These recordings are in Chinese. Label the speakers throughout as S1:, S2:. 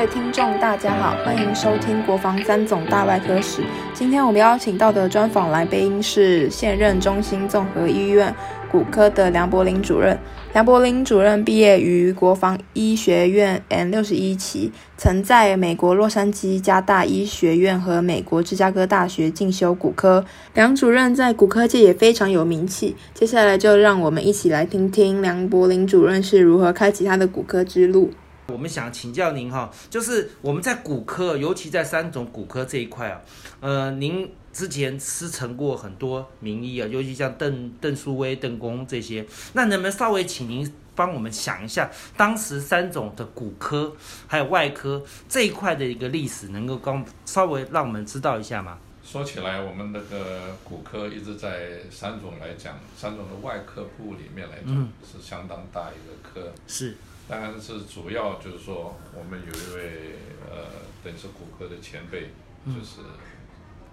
S1: 位听众，大家好，欢迎收听《国防三总大外科史》。今天我们邀请到的专访来宾是现任中心综合医院骨科的梁柏林主任。梁柏林主任毕业于国防医学院 N 六十一期，曾在美国洛杉矶加大医学院和美国芝加哥大学进修骨科。梁主任在骨科界也非常有名气。接下来就让我们一起来听听梁柏林主任是如何开启他的骨科之路。
S2: 我们想请教您哈，就是我们在骨科，尤其在三种骨科这一块啊，呃，您之前师承过很多名医啊，尤其像邓邓树威、邓公这些，那能不能稍微请您帮我们想一下，当时三种的骨科还有外科这一块的一个历史，能够刚稍微让我们知道一下吗？
S3: 说起来，我们那个骨科一直在三种来讲，三种的外科部里面来讲是相当大一个科，
S2: 是。
S3: 当然是主要就是说，我们有一位呃，等于是骨科的前辈，就是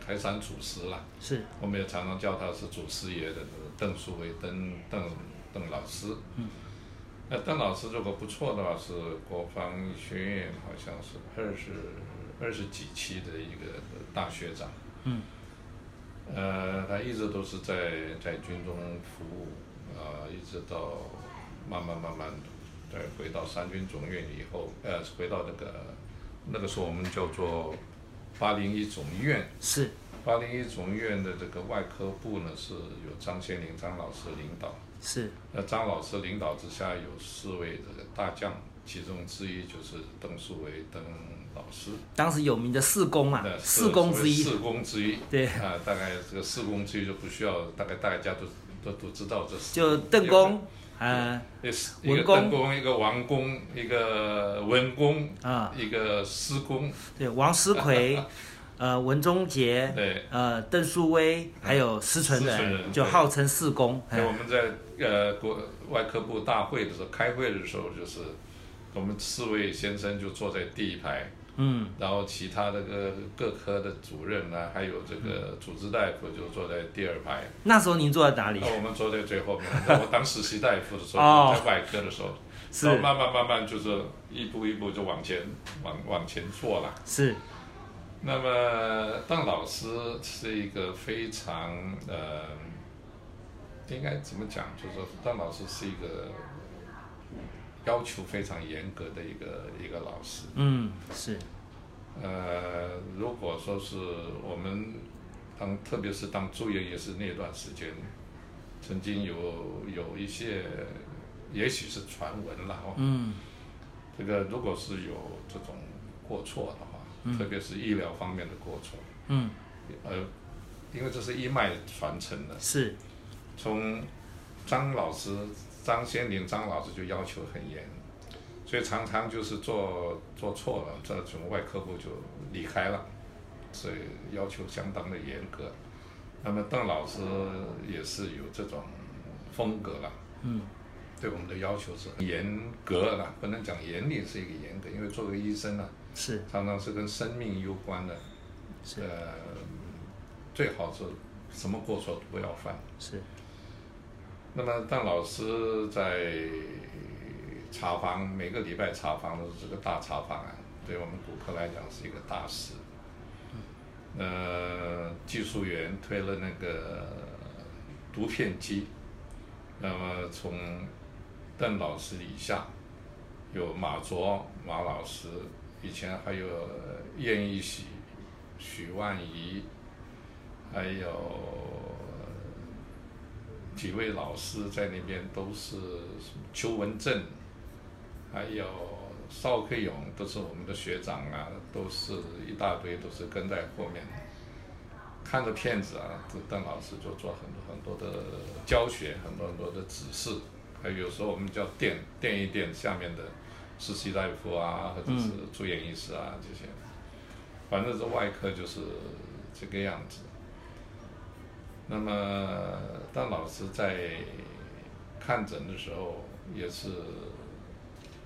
S3: 台山祖师啦。
S2: 是。
S3: 我们也常常叫他是祖师爷的邓树伟邓邓邓老师。嗯。那邓老师如果不错的话，是国防医学院好像是二十二十几期的一个大学长。嗯。呃，他一直都是在在军中服务，啊，一直到慢慢慢慢。再回到三军总院以后，呃，回到那个那个时候我们叫做八零一总医院。
S2: 是。
S3: 八零一总医院的这个外科部呢，是由张先林张老师领导。
S2: 是。
S3: 那张老师领导之下有四位这个大将，其中之一就是邓树维邓老师。
S2: 当时有名的四公啊，四公之一。
S3: 四公之一。
S2: 对。
S3: 啊，大概这个四公之一就不需要，大概大家都都都知道这。
S2: 就邓公。呃，
S3: 一个邓公，一个王公，一个文公，啊，一个施公。
S2: 对，王思奎，呃，文忠杰，
S3: 对，
S2: 呃，邓树威，还有施存仁，就号称四公。
S3: 那我们在呃国外科部大会的时候，开会的时候，就是我们四位先生就坐在第一排。嗯，然后其他的个各科的主任呢，还有这个主治大夫就坐在第二排。
S2: 那时候您坐在哪里？
S3: 那我们坐在最后面。我当实习大夫的时候，在外科的时候，然后慢慢慢慢就是一步一步就往前往往前做了。
S2: 是。
S3: 那么邓老师是一个非常呃，应该怎么讲？就是说邓老师是一个。要求非常严格的一个一个老师。
S2: 嗯，是。
S3: 呃，如果说是我们当，特别是当住院医师那段时间，曾经有有一些，也许是传闻了哦。嗯。这个如果是有这种过错的话，特别是医疗方面的过错。嗯。呃，因为这是一脉传承的。
S2: 是。
S3: 从张老师。张先林张老师就要求很严，所以常常就是做做错了，这从外科部就离开了，所以要求相当的严格。那么邓老师也是有这种风格了，嗯，对我们的要求是严格的，不能讲严厉，是一个严格，因为作为医生呢，
S2: 是
S3: 常常是跟生命有关的，呃，最好是什么过错都不要犯，
S2: 是。
S3: 那么邓老师在查房，每个礼拜查房都是这个大查房啊，对我们骨科来讲是一个大事。呃，技术员推了那个读片机，那么从邓老师以下有马卓马老师，以前还有燕一喜、许万怡，还有。几位老师在那边都是邱文正，还有邵克勇，都是我们的学长啊，都是一大堆，都是跟在后面，看着片子啊，邓老师就做很多很多的教学，很多很多的指示，还有时候我们叫垫垫一垫下面的实习大夫啊，或者是住院医师啊这些，反正这外科就是这个样子。那么，当老师在看诊的时候，也是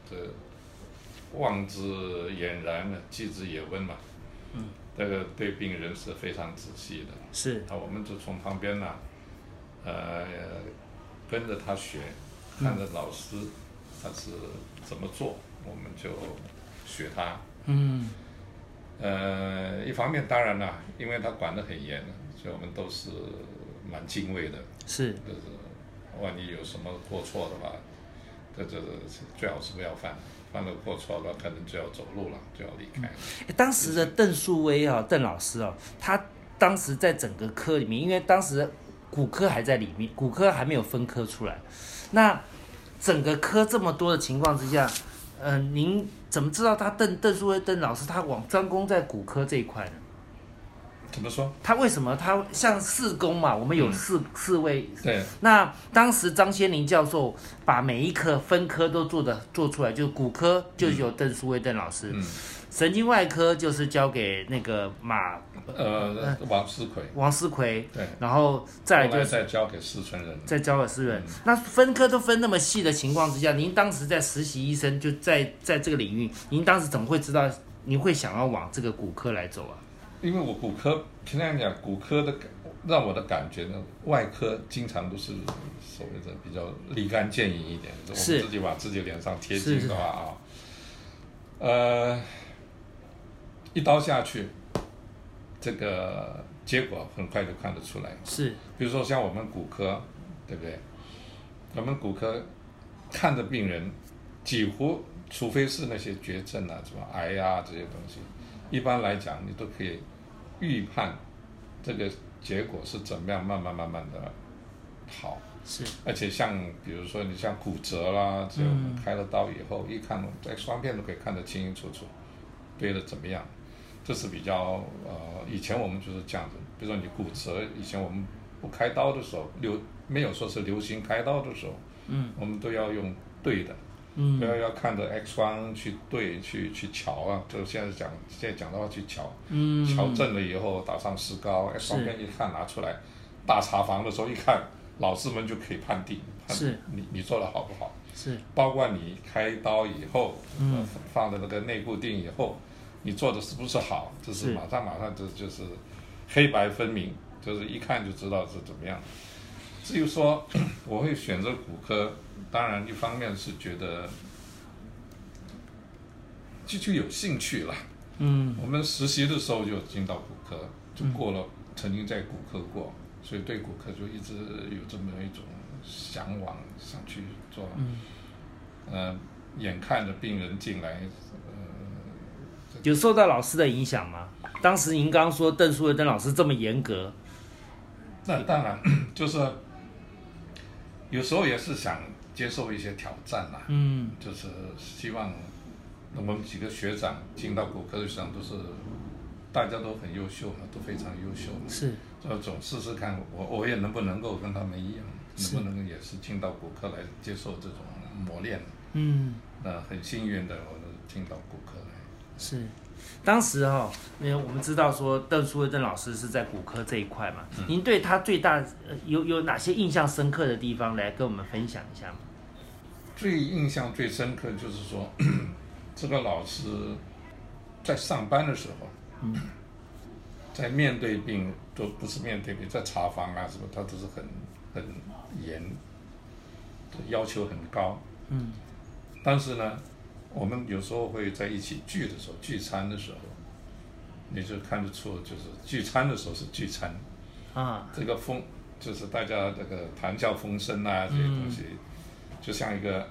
S3: 这望之俨然，记之也温嘛。嗯。这个对病人是非常仔细的。
S2: 是。
S3: 啊，我们就从旁边呢，呃，跟着他学，看着老师他是怎么做，我们就学他。
S2: 嗯
S3: 呃，一方面当然了，因为他管得很严，所以我们都是蛮敬畏的。
S2: 是
S3: 就是万一有什么过错的话，这这最好是不要犯，犯了过错了，可能就要走路了，就要离开。
S2: 诶当时的邓树威啊，邓老师哦，他当时在整个科里面，因为当时骨科还在里面，骨科还没有分科出来，那整个科这么多的情况之下，嗯、您怎么知道他邓邓树威邓老师他往专攻在骨科这一块呢？
S3: 怎么说？
S2: 他为什么他像四公嘛？我们有四、四位
S3: 对，
S2: 那当时张先林教授把每一科分科都做的做出来，就骨科就是由邓淑威邓老师，
S3: 嗯，
S2: 神经外科就是交给那个马
S3: 呃，王思奎，
S2: 王思奎，
S3: 对，
S2: 然后再来就是
S3: 再交给四川人。
S2: 再交给私人。
S3: 嗯
S2: 那分科都分那么细的情况之下，您当时在实习医生就在在这个领域，您当时怎么会知道您会想要往这个骨科来走啊？
S3: 因为我骨科，平常讲骨科的感让我的感觉呢，外科经常都是所谓的比较立竿见影一点，我们自己往自己脸上贴
S2: 是
S3: 金的话啊，呃，一刀下去，这个结果很快就看得出来。
S2: 是
S3: 比如说像我们骨科，对不对？我们骨科看的病人，几乎除非是那些绝症啊、什么癌啊这些东西，一般来讲你都可以预判这个结果是怎么样，慢慢慢慢的好。
S2: 是
S3: 而且像比如说你像骨折啦，只要我们
S2: 嗯
S3: 开了刀以后，一看在双片都可以看得清清楚楚，对的怎么样？这是比较呃，以前我们就是这样子。比如说你骨折，以前我们不开刀的时候，流没有说是流行开刀的时候，
S2: 嗯，
S3: 我们都要用对的，
S2: 嗯。
S3: 要要看着 X 光去对去去瞧啊。就现在讲现在讲的话去瞧，
S2: 嗯。
S3: 瞧正了以后打上石膏，X 光片一看拿出来，大查房的时候一看，老师们就可以判定，判
S2: 是。
S3: 你你做的好不好，
S2: 是。
S3: 包括你开刀以后，
S2: 嗯。
S3: 呃放的那个内固定以后，你做的是不是好，就是
S2: 是。
S3: 马上马上就就是黑白分明，就是一看就知道是怎么样。至于说 我会选择骨科，当然一方面是觉得就就有兴趣了。
S2: 嗯
S3: 我们实习的时候就进到骨科，就过了，曾经在骨科过，所以对骨科就一直有这么一种向往，想去做。
S2: 嗯，
S3: 呃，眼看着病人进来，呃，
S2: 有受到老师的影响吗？当时您刚刚说邓树文邓老师这么严格，
S3: 那当然 就是有时候也是想接受一些挑战啦，
S2: 嗯
S3: 就是希望我们几个学长进到骨科的学长都是大家都很优秀嘛，都非常优秀嘛，
S2: 是
S3: 就总试试看我我也能不能够跟他们一样，能不能也是进到骨科来接受这种磨练。
S2: 嗯
S3: 那很幸运的，我进到骨科来。
S2: 是。当时哈、因为我们知道说邓树威邓老师是在骨科这一块嘛，您对他最大呃有有哪些印象深刻的地方来跟我们分享一下吗？
S3: 最印象最深刻就是说，这个老师在上班的时候，
S2: 嗯
S3: 在面对病都不是面对病，在查房啊什么，他都是很很严，要求很高。
S2: 嗯
S3: 但是呢，我们有时候会在一起聚的时候，聚餐的时候，你就看得出，就是聚餐的时候是聚餐，
S2: 啊。
S3: 这个风就是大家这个谈笑风生啊这些东西，就像一个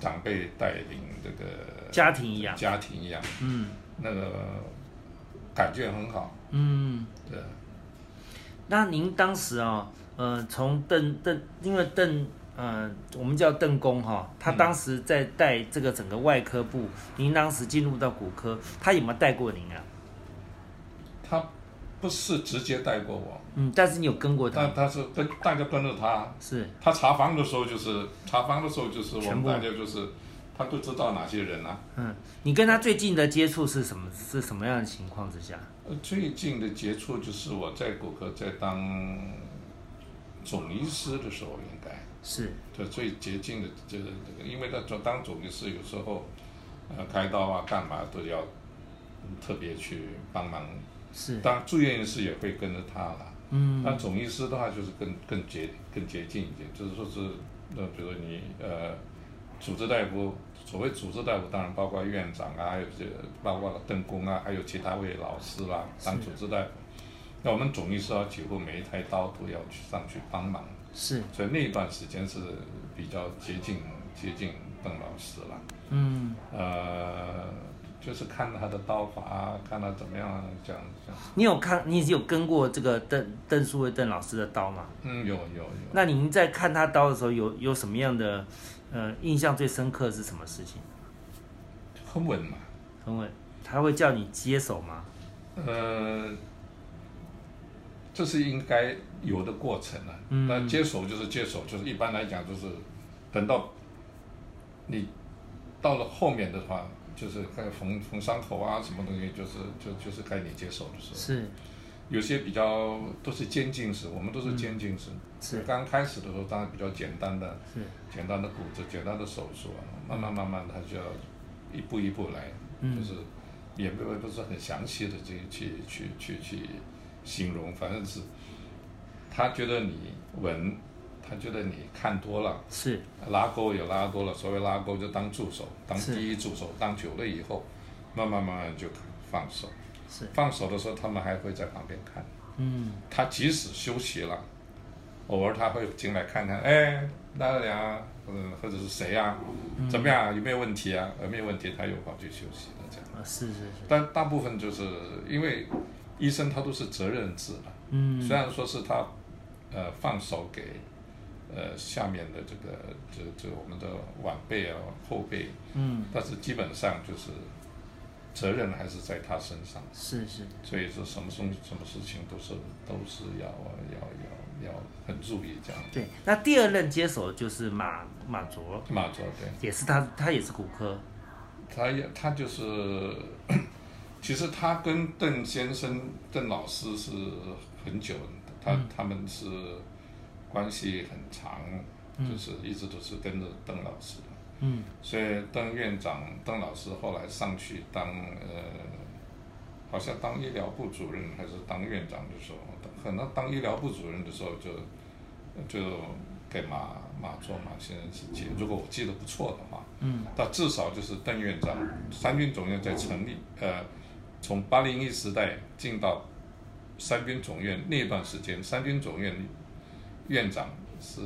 S3: 长辈带领这个
S2: 家庭一样，
S3: 家庭一样，
S2: 嗯。
S3: 那个感觉很好。
S2: 嗯。
S3: 对，
S2: 那您当时啊、呃，从邓邓，因为邓，呃，我们叫邓公哈，他
S3: 嗯
S2: 当时在带这个整个外科部，您当时进入到骨科，他有没有带过您啊？
S3: 他不是直接带过我，
S2: 嗯，但是你有跟过他
S3: 但，他是跟大家跟着他。
S2: 是
S3: 他查房的时候就是查房的时候就是我们大家就是他都知道哪些人啊。
S2: 嗯，你跟他最近的接触是什么？是什么样的情况之下？
S3: 呃最近的接触就是我在骨科在当总医师的时候，应该
S2: 是
S3: 这最捷径的这个这个，因为他做当总医师有时候呃开刀啊干嘛都要嗯特别去帮忙。
S2: 是，
S3: 当住院医师也会跟着他啦。
S2: 嗯
S3: 那总医师的话就是更更捷更捷径一点，就是说是那比如说你呃主治大夫，所谓主治大夫，当然包括院长啊，还有这包括邓公啊，还有其他位老师啦，当主治大夫。那我们总医师啊，几乎每一台刀都要去上去帮忙，
S2: 是，
S3: 所以那一段时间是比较接近接近邓老师了。
S2: 嗯，
S3: 呃，就是看他的刀法啊，看他怎么样这样这样。
S2: 你有看，你有跟过这个邓邓树威邓老师的刀吗？
S3: 嗯，有有有。
S2: 那您在看他刀的时候，有有什么样的呃印象最深刻是什么事情？
S3: 很稳嘛，
S2: 很稳。他会叫你接手吗？
S3: 呃，这是应该有的过程啊。
S2: 嗯
S3: 那接手就是接手，就是一般来讲就是等到你到了后面的话，就是该缝缝伤口啊，什么东西，就是就就是该你接手的时候。
S2: 是
S3: 有些比较都是渐进式，我们都是渐进式。
S2: 是
S3: 刚开始的时候，当然比较简单的，
S2: 是，
S3: 简单的骨折、简单的手术啊，慢慢慢慢，他就要一步一步来，
S2: 嗯
S3: 就是也不不是很详细的去去去去去形容，反正是他觉得你稳，他觉得你看多了，
S2: 是
S3: 拉钩也拉多了，所谓拉钩就当助手，当第一助手，当久了以后，慢慢慢慢就放手。
S2: 是，
S3: 放手的时候，他们还会在旁边看。
S2: 嗯
S3: 他即使休息了，偶尔他会进来看看，哎，大二良啊，或者是谁啊，
S2: 嗯
S3: 怎么样啊？有没有问题啊？呃，没有问题，他又跑去休息了这样。
S2: 啊是是是，
S3: 但大部分就是因为医生他都是责任制的，
S2: 嗯
S3: 虽然说是他呃放手给呃下面的这个这这我们的晚辈啊后辈，
S2: 嗯
S3: 但是基本上就是责任还是在他身上。
S2: 是是
S3: 所以说什么东什么事情都是都是要要要要很注意这样。
S2: 对。那第二任接手就是马马卓，
S3: 马卓对，
S2: 也是他他也是骨科，
S3: 他也他就是，其实他跟邓先生邓老师是很久的，他、
S2: 嗯。
S3: 他们是关系很长，
S2: 嗯。
S3: 就是一直都是跟着邓老师。的。
S2: 嗯。
S3: 所以邓院长、邓老师后来上去当呃，好像当医疗部主任还是当院长的时候，可能当医疗部主任的时候就就给马马卓马先生去接，如果我记得不错的话，
S2: 嗯。
S3: 但至少就是邓院长三军总院在成立，呃，从八零一时代进到三军总院那段时间，三军总院院长是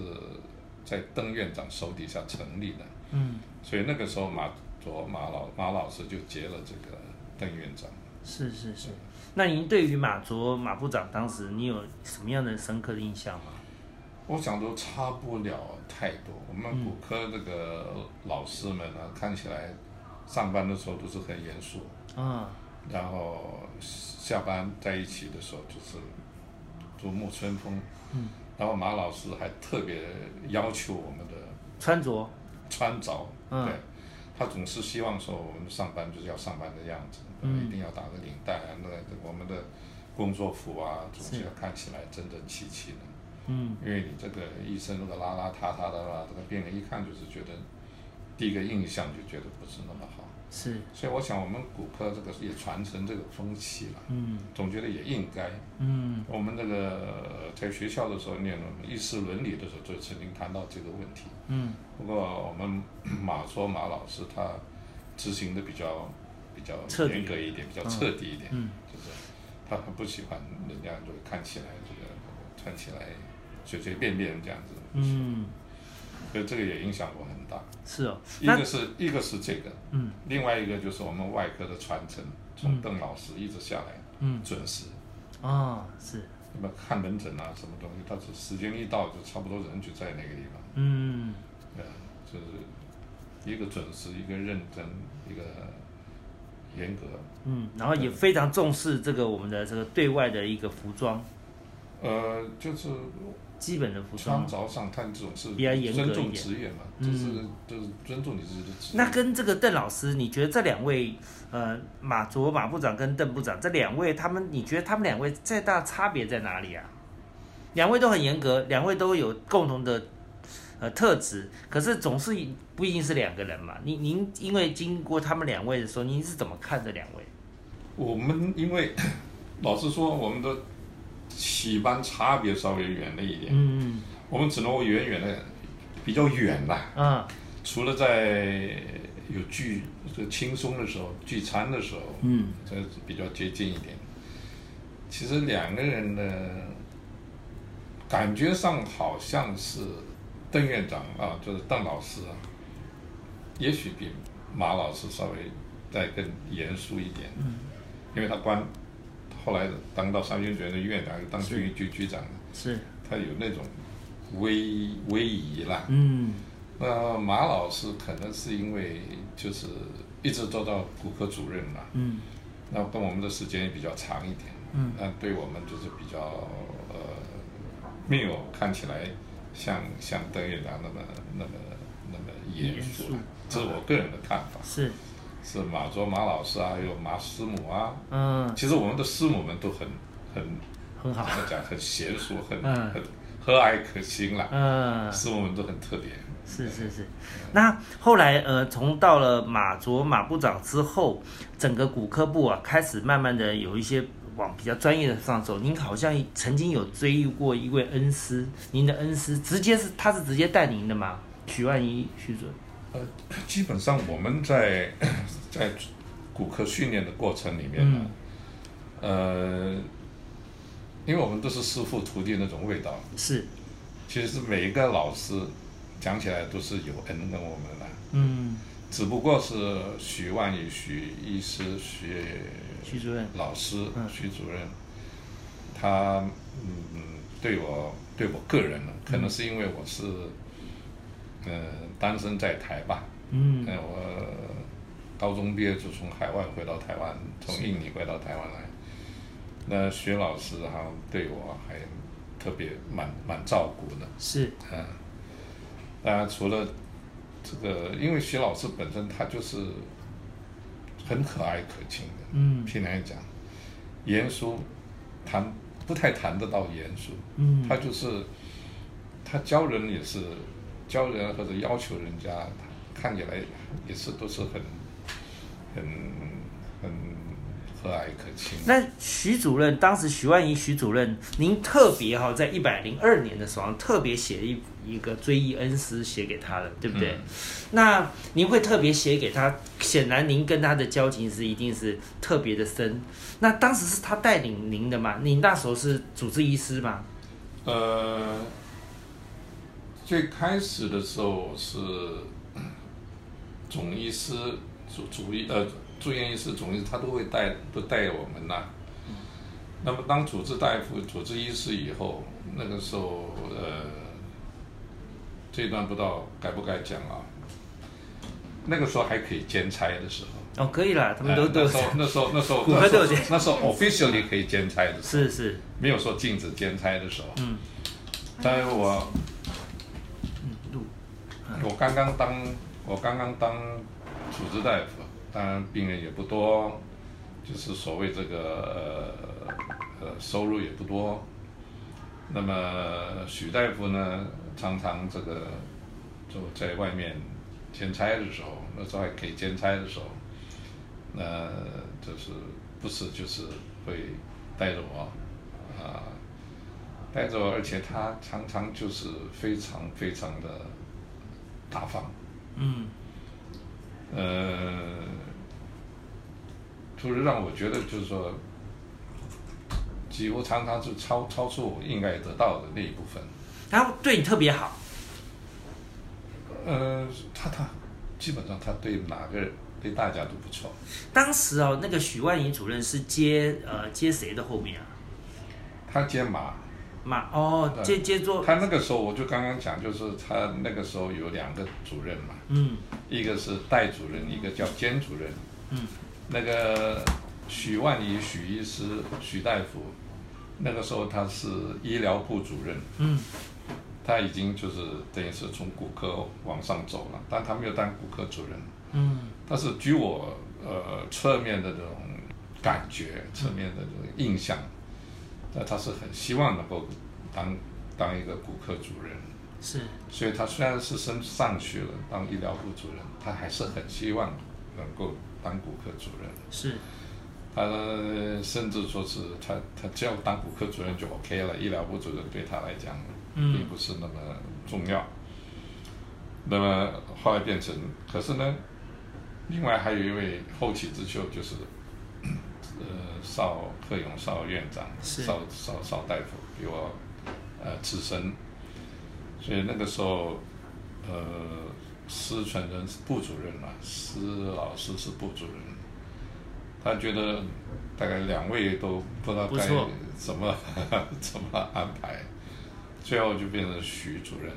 S3: 在邓院长手底下成立的。
S2: 嗯
S3: 所以那个时候马卓马老马老师就接了这个邓院长。
S2: 是是是。那您对于马卓马部长当时你有什么样的深刻的印象吗？
S3: 我想都差不了太多。我们骨科这个老师们呢，看起来上班的时候都是很严肃，
S2: 啊
S3: 然后下班在一起的时候就是如沐春风。
S2: 嗯。
S3: 然后马老师还特别要求我们的
S2: 穿着
S3: 穿着，
S2: 嗯
S3: 对，他总是希望说我们上班就是要上班的样子，
S2: 嗯
S3: 一定要打个领带啊，那个我们的工作服啊，总是
S2: 是
S3: 要看起来整整齐齐的。
S2: 嗯
S3: 因为你这个一身那个邋邋遢遢的啦，这个病人一看就是觉得第一个印象就觉得不是那么好，
S2: 是。
S3: 所以我想我们骨科这个也传承这个风气了，
S2: 嗯。
S3: 总觉得也应该。
S2: 嗯。
S3: 我们那个在学校的时候念医师伦理的时候，就曾经谈到这个问题。
S2: 嗯。
S3: 不过我们马说马老师他执行的比较比较严格一点，比较彻底一点，
S2: 嗯。
S3: 就是他很不喜欢人家就看起来这个穿起来随随便便这样子，
S2: 嗯
S3: 所以这个也影响我很大。
S2: 是哦。
S3: 一个是一个是这个，
S2: 嗯
S3: 另外一个就是我们外科的传承，从邓老师一直下来
S2: 嗯
S3: 准时。
S2: 哦是
S3: 那么看门诊啊，什么东西，他是时间一到就差不多人就在那个地方。
S2: 嗯
S3: 呃，就是一个准时，一个认真，一个严格。
S2: 嗯，然后也非常重视这个我们的这个对外的一个服装，
S3: 呃，就是
S2: 基本的服
S3: 穿
S2: 装。
S3: 着上，他这种是
S2: 比较严格
S3: 尊重职业嘛，
S2: 嗯
S3: 就是就是尊重你自己的职业。
S2: 那跟这个邓老师，你觉得这两位，呃，马卓马部长跟邓部长这两位，他们你觉得他们两位最大差别在哪里啊？两位都很严格，两位都有共同的呃特质，可是总是不一定是两个人嘛。您您因为经过他们两位的时候，您是怎么看这两位？
S3: 我们因为 老实说，我们的起班差别稍微远了一点，
S2: 嗯
S3: 我们只能够远远的比较远啦。
S2: 嗯
S3: 除了在有聚这轻松的时候聚餐的时候，
S2: 嗯，
S3: 这比较接近一点。其实两个人呢，感觉上好像是邓院长啊，就是邓老师啊，也许比马老师稍微再更严肃一点，
S2: 嗯，
S3: 因为他官后来当到三军学院的院长，又当军医局局长，
S2: 是，
S3: 他有那种威威仪啦。
S2: 嗯。
S3: 那马老师可能是因为就是一直做到骨科主任嘛，
S2: 嗯。
S3: 那跟我们的时间也比较长一点，
S2: 嗯。
S3: 那对我们就是比较呃，没有看起来像像邓院长那么那么那么严肃
S2: 严肃，
S3: 这是我个人的看法。
S2: 是，
S3: 是马卓马老师啊，还有马师母啊，
S2: 嗯，
S3: 其实我们的师母们都很很
S2: 很好。
S3: 怎，么讲，很娴熟，很
S2: 嗯。
S3: 很和蔼可亲啦，
S2: 嗯，
S3: 师母们都很特别。
S2: 是是是，那后来呃，从到了马卓马部长之后，整个骨科部啊，开始慢慢的有一些往比较专业的上走。您好像曾经有追过一位恩师，您的恩师直接是他是直接带您的吗？许万一许准，
S3: 呃，基本上我们在 在骨科训练的过程里面呢，呃，因为我们都是师傅徒弟那种味道，
S2: 是，
S3: 其实每一个老师讲起来都是有恩跟我们的，
S2: 嗯，
S3: 只不过是徐万宇许医师徐
S2: 徐主任，
S3: 老师
S2: 嗯。
S3: 徐主任，他嗯对我对我个人呢，可能是因为我是呃单身在台吧，
S2: 嗯。
S3: 呃我高中毕业就从海外回到台湾，从印尼回到台湾来，那徐老师好像对我还特别蛮蛮照顾的，
S2: 是，
S3: 嗯，当然除了这个，因为徐老师本身他就是很可爱可亲的。
S2: 嗯。
S3: 平常讲，严肃谈不太谈得到严肃，
S2: 嗯，
S3: 他就是他教人也是教人或者要求人家，看起来也是都是很很很和蔼可亲。
S2: 那徐主任当时徐万一徐主任，您特别哈、在一百零二年的时候特别写一一个追忆恩师写给他的，对不对？
S3: 嗯
S2: 那您会特别写给他，显然您跟他的交情是一定是特别的深。那当时是他带领您的嘛？您那时候是主治医师嘛？
S3: 呃，最开始的时候是总医师、主主医呃住院医师、总医师，他都会带都带我们呐、那么当主治大夫、主治医师以后，那个时候呃，这一段不知道该不该讲啊。那个时候还可以兼差的时候，
S2: 哦，可以啦，他们都、
S3: 呃
S2: 都有
S3: 那时候那时候那时候 那时候那时候 officially 可以兼差的时候，
S2: 是是，
S3: 没有说禁止兼差的时候。
S2: 嗯
S3: 但是我我刚刚当我刚刚当主治大夫，当然病人也不多，就是所谓这个呃收入也不多。那么许大夫呢，常常这个就在外面兼差的时候，那时候还可以兼差的时候，那就是不是就是会带着我啊。带着我，而且他常常就是非常非常的大方，
S2: 嗯
S3: 呃，就是让我觉得就是说，几乎常常是超超出我应该得到的那一部分。
S2: 然后对你特别好，
S3: 呃，他他基本上他对哪个人对大家都不错。
S2: 当时哦，那个许万怡主任是接呃接谁的后面啊？
S3: 他接马，
S2: 马哦，接接做
S3: 他那个时候我就刚刚讲，就是他那个时候有两个主任嘛，
S2: 嗯。
S3: 一个是代主任，一个叫兼主任。
S2: 嗯，
S3: 那个许万里许医师许大夫，那个时候他是医疗部主任，
S2: 嗯。
S3: 他已经就是等于是从骨科往上走了，但他没有当骨科主任。
S2: 嗯。
S3: 但是据我呃侧面的这种感觉，侧面的这种印象，那他是很希望能够当当一个骨科主任。
S2: 是
S3: 所以他虽然是升上去了当医疗部主任，他还是很希望能够当骨科主任。
S2: 是
S3: 他甚至说是他他只要当骨科主任就 OK 了，医疗部主任对他来讲并
S2: 嗯
S3: 不是那么重要。那么后来变成，可是呢，另外还有一位后起之秀，就是呃邵贺勇邵院长，邵邵邵大夫比我呃资深，所以那个时候呃施传人是部主任嘛，施老师是部主任，他觉得大概两位都不知道该怎么 怎么安排，最后就变成徐主任。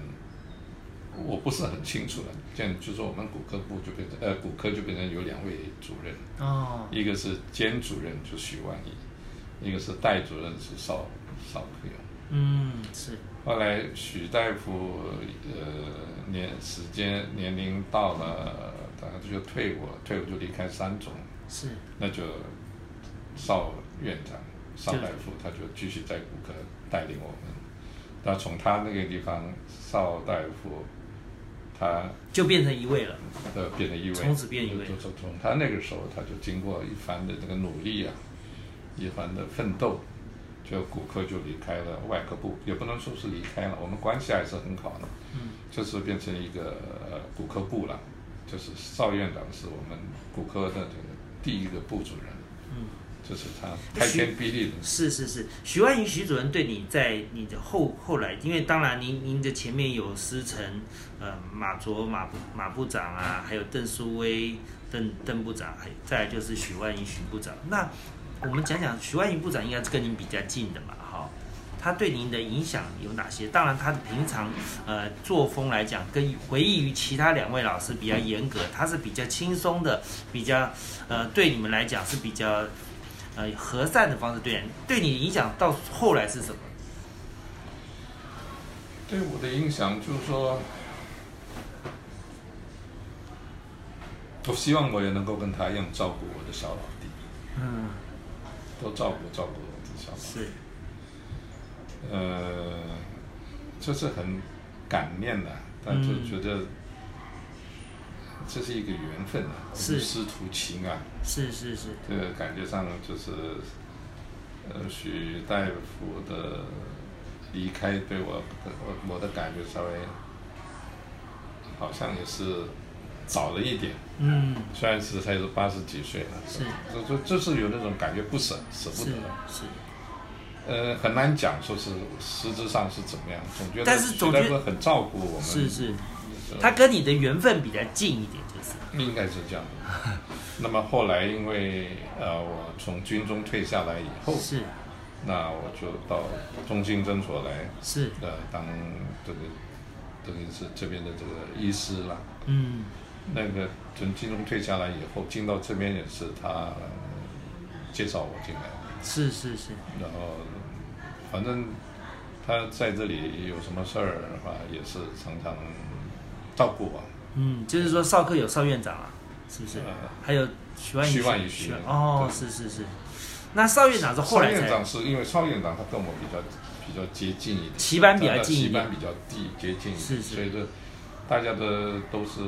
S3: 我不是很清楚了，这样就是我们骨科部就变成呃骨科就变成有两位主任，
S2: 哦，
S3: 一个是兼主任就许万义，一个是代主任是邵邵克勇。
S2: 嗯，是
S3: 后来许大夫呃年时间年龄到了，他就退伍了，退伍就离开三总，
S2: 是，
S3: 那就邵院长邵大夫他就继续在骨科带领我们。那从他那个地方，邵大夫他
S2: 就变成一位了。
S3: 呃变成一位，
S2: 从此变一位。
S3: 就从从他那个时候，他就经过一番的这个努力啊，一番的奋斗，就骨科就离开了外科部，也不能说是离开了，我们关系还是很好的，
S2: 嗯，
S3: 就是变成一个呃骨科部了，就是邵院长是我们骨科的这个第一个部主任，
S2: 嗯，
S3: 这是他开天辟地的，
S2: 是是是，徐万云徐主任对你在你的后后来，因为当然您您的前面有师承，呃马卓马部马部长啊，还有邓淑威邓邓部长，还再来就是许万云许部长。那我们讲讲许万云部长应该是跟您比较近的嘛，哈，他对您的影响有哪些？当然他的平常呃作风来讲，跟回忆于其他两位老师比较严格，他是比较轻松的，比较呃对你们来讲是比较。呃，和善的方式对人对你的影响到后来是什么？
S3: 对我的影响就是说，我希望我也能够跟他一样照顾我的小老弟，
S2: 嗯，
S3: 多照顾照顾我的小老弟。
S2: 是，
S3: 呃，这是很感念的，但就
S2: 嗯
S3: 觉得这是一个缘分啊，
S2: 是。
S3: 师徒情啊，
S2: 是是是，
S3: 这个感觉上就是，呃，许大夫的离开对我我我的感觉稍微好像也是早了一点，
S2: 嗯，
S3: 虽然是才是八十几岁了，
S2: 是。
S3: 这这就是有那种感觉不舍舍不得。
S2: 是，
S3: 呃，很难讲说是实质上是怎么样，总觉得
S2: 但是总觉得
S3: 徐大夫很照顾我们，
S2: 是是，
S3: 是
S2: 他跟你的缘分比较近一点，就是，
S3: 应该是这样的。那么后来因为呃我从军中退下来以后，
S2: 是
S3: 那我就到中心诊所来
S2: 是，
S3: 呃当这个等于是这边的这个医师啦。
S2: 嗯，
S3: 那个从军中退下来以后，进到这边也是他呃介绍我进来的。
S2: 是是是，
S3: 然后反正他在这里有什么事儿的话，也是常常照顾啊。
S2: 嗯，就是说邵克有邵院长啊，是不是？
S3: 呃，
S2: 还有徐万
S3: 徐万
S2: 宇
S3: 宇徐
S2: 哦，是是是，那邵院长是后
S3: 邵
S2: 来才
S3: 院长是因为邵院长他跟我比较比较接近一点，
S2: 棋班比较近一点。
S3: 棋班比较低接近一点，
S2: 是是。
S3: 所以说大家的都是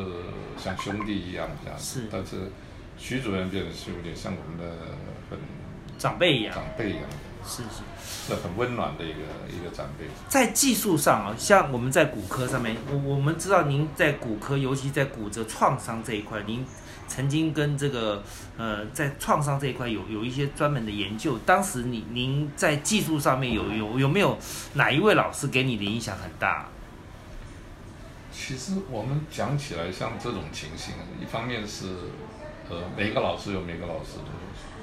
S3: 像兄弟一样这样。
S2: 是。
S3: 但是徐主任变得是有点像我们的很
S2: 长辈一样，
S3: 长辈一样，
S2: 是是。
S3: 是很温暖的一个一个长辈。
S2: 在技术上啊，像我们在骨科上面，我我们知道您在骨科，尤其在骨折创伤这一块，您曾经跟这个呃在创伤这一块有有一些专门的研究。当时你您在技术上面有有有没有哪一位老师给你的影响很大？
S3: 其实我们讲起来，像这种情形，一方面是，呃，每个老师有每个老师的，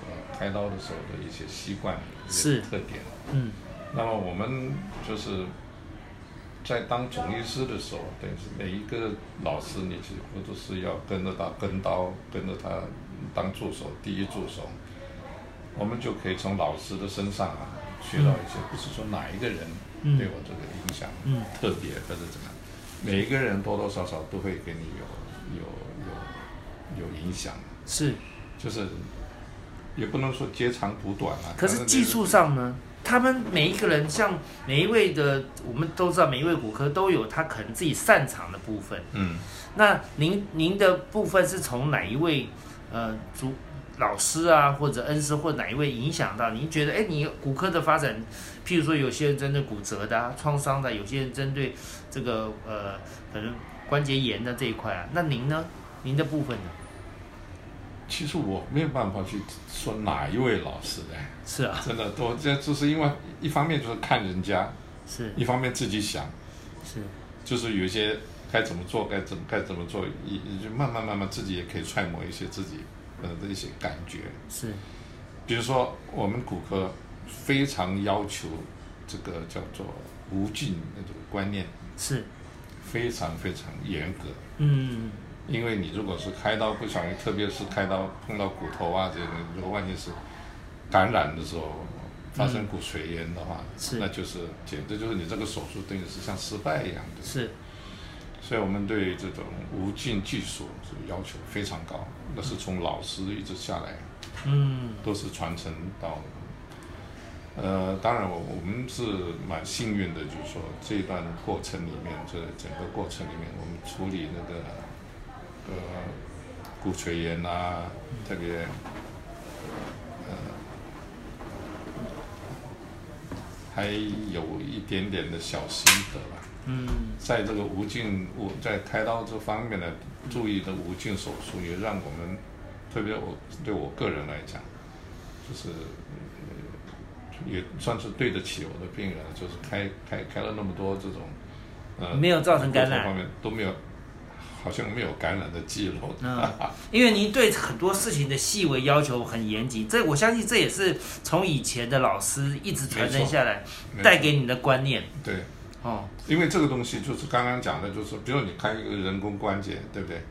S3: 呃，开刀的时候的一些习惯、一些
S2: 是
S3: 特点。
S2: 嗯，
S3: 那么我们就是在当总医师的时候，等于是每一个老师，你几乎都是要跟着他跟刀，跟着他当助手，第一助手。我们就可以从老师的身上啊，学到一些，不是说哪一个人
S2: 嗯
S3: 对我这个影响
S2: 嗯
S3: 特别或者怎么样，每一个人多多少少都会给你有有有有影响，
S2: 是。
S3: 就是也不能说截长补短啊。
S2: 可是技术上呢，他们每一个人，像每一位的，我们都知道，每一位骨科都有他可能自己擅长的部分。
S3: 嗯，
S2: 那您您的部分是从哪一位呃主老师啊，或者恩师或哪一位影响到？您觉得，哎，你骨科的发展，譬如说有些人针对骨折的、啊、创伤的，有些人针对这个呃可能关节炎的这一块啊。那您呢？您的部分呢？
S3: 其实我没有办法去说哪一位老师的，
S2: 是啊，
S3: 真的都这就是因为一方面就是看人家，
S2: 是。
S3: 一方面自己想，
S2: 是。
S3: 就是有一些该怎么做，该怎该怎么做，也也就慢慢慢慢自己也可以揣摩一些自己呃的一些感觉。
S2: 是。
S3: 比如说我们骨科非常要求这个叫做无菌那种观念，
S2: 是，
S3: 非常非常严格。
S2: 嗯
S3: 因为你如果是开刀不小心，特别是开刀碰到骨头啊这个，如果万一是感染的时候发生骨髓炎的话，
S2: 是
S3: 那就是简直就是你这个手术等于是像失败一样的。
S2: 是
S3: 所以我们对这种无菌技术是要求非常高，那是从老师一直下来
S2: 嗯
S3: 都是传承到。呃，当然我我们是蛮幸运的，就是说这一段过程里面，这整个过程里面，我们处理那个呃骨髓炎啊，特别呃还有一点点的小心得吧。
S2: 嗯
S3: 在这个无菌无在开刀这方面呢，注意的无菌手术，也让我们，特别我对我个人来讲，就是、呃、也算是对得起我的病人，就是开开开了那么多这种，呃，
S2: 没有造成感染
S3: 方面都没有，好像没有感染的记录。
S2: 嗯，因为您对很多事情的细微要求很严谨，这我相信这也是从以前的老师一直传承下来带给你的观念
S3: 对，
S2: 哦。
S3: 因为这个东西就是刚刚讲的，就是比如你看一个人工关节，对不对？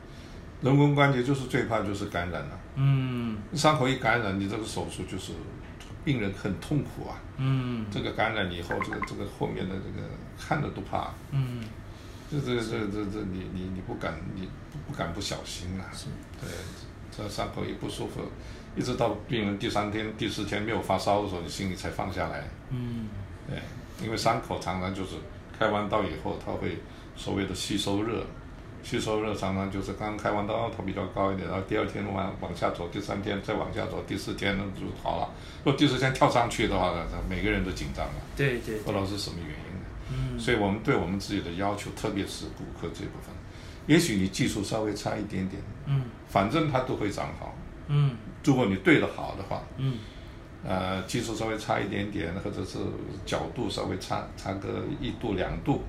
S3: 人工关节就是最怕就是感染了。
S2: 嗯
S3: 伤口一感染，你这个手术就是病人很痛苦啊。
S2: 嗯
S3: 这个感染以后，这个这个后面的这个看着都怕。
S2: 嗯，
S3: 这这这这这你你你不敢你不不敢不小心啊。
S2: 是
S3: 对，这伤口一不舒服，一直到病人第三天、第四天没有发烧的时候，你心里才放下来。
S2: 嗯
S3: 对，因为伤口常常就是开完刀以后，它会所谓的吸收热，吸收热常常就是刚开完刀它比较高一点，然后第二天往往下走，第三天再往下走，第四天呢就好了。如果第四天跳上去的话呢，每个人都紧张了，
S2: 对对
S3: 不知道是什么原因所以我们对我们自己的要求，特别是骨科这部分，也许你技术稍微差一点点，
S2: 嗯
S3: 反正它都会长好。
S2: 嗯
S3: 如果你对的好的话，
S2: 嗯
S3: 呃，技术稍微差一点点，或者是角度稍微差差个一度两度，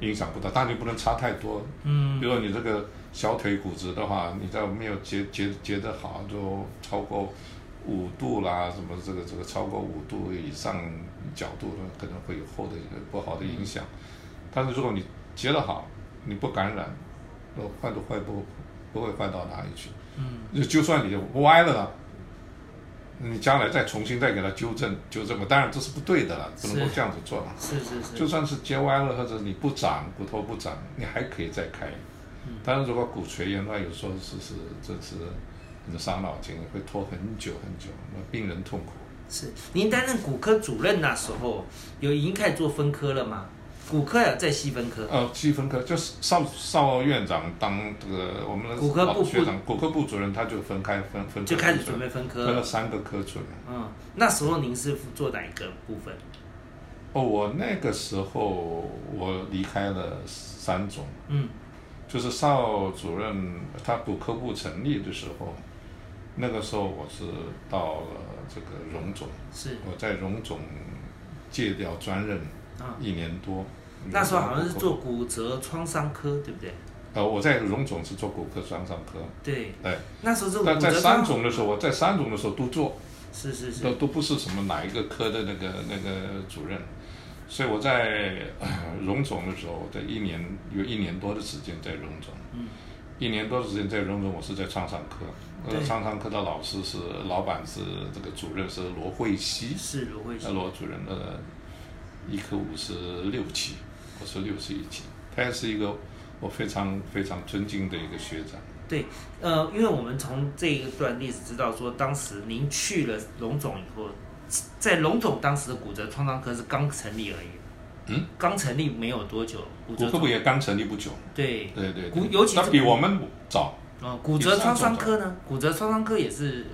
S3: 影响不大，但你不能差太多。
S2: 嗯
S3: 比如说你这个小腿骨折的话，你在没有结结结得好，就超过五度啦，什么这个这个超过五度以上角度呢，可能会有后的一个不好的影响。但是如果你结得好，你不感染，那坏都坏不不会坏到哪里去。
S2: 嗯
S3: 就就算你歪了呢，你将来再重新再给它纠正纠正嘛，当然这是不对的了，不能够这样子做了。
S2: 是是是，
S3: 就算是结歪了，或者你不长骨头不长，你还可以再开。但是如果骨髓炎的话，有时候是是这是你的伤脑筋，会拖很久很久，那病人痛苦。
S2: 是您担任骨科主任那时候，有已经开始做分科了吗？骨科呀，在细分科。
S3: 呃，细分科就是邵邵院长当这个我们的
S2: 骨科部
S3: 长，骨科部主任，他就分开分分科
S2: 就开始准备分科
S3: 分了三个科出来。
S2: 嗯，那时候您是做哪一个部分？
S3: 哦，我那个时候我离开了三种，
S2: 嗯
S3: 就是邵主任他骨科部成立的时候，那个时候我是到了这个荣总，
S2: 是。
S3: 我在荣总借调专任
S2: 啊，
S3: 一年多。
S2: 那时候好像是做骨折创伤科，对不对？
S3: 呃，我在荣总是做骨科创伤科，
S2: 对，
S3: 对。
S2: 那时候是骨
S3: 但在三总的时候，我在三总的时候都做，
S2: 是是是。
S3: 都都不是什么哪一个科的那个那个主任，所以我在、呃荣总的时候，我在一年有一年多的时间在荣总，
S2: 嗯。
S3: 一年多的时间在荣总，我是在创伤科，
S2: 对
S3: 呃，创伤科的老师是老板是这个主任是罗慧熙，
S2: 是罗慧
S3: 那
S2: 欣，
S3: 罗主任的，一科五十六期，我是六十一期，他也是一个我非常非常尊敬的一个学长。
S2: 对，呃，因为我们从这一段历史知道说，当时您去了龙总以后，在龙总当时的骨折创伤科是刚成立而已，
S3: 嗯，
S2: 刚成立没有多久，骨
S3: 科部也刚成立不久，
S2: 对，
S3: 对对
S2: 尤其是
S3: 他比我们早。
S2: 呃，骨折创伤科呢，骨折创伤科也是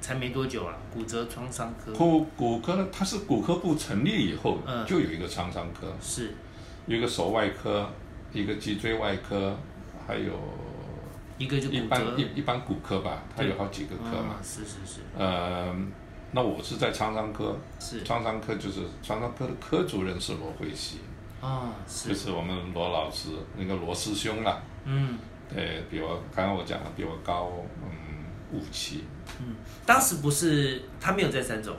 S2: 才没多久啊，骨折创伤科。
S3: 骨骨科呢，它是骨科部成立以后，
S2: 嗯。
S3: 就有一个创伤科，
S2: 是。
S3: 有一个手外科，一个脊椎外科，还有
S2: 一个就
S3: 一般，一一般骨科吧，它有好几个科嘛。
S2: 啊。是是是。
S3: 呃，那我是在创伤科，
S2: 是。
S3: 创伤科就是创伤科的科主任是罗慧熙，
S2: 啊，
S3: 就是是我们罗老师那个罗师兄啦。
S2: 嗯
S3: 对比我刚刚我讲了，比我高嗯五期，
S2: 嗯，当时不是他没有在三种，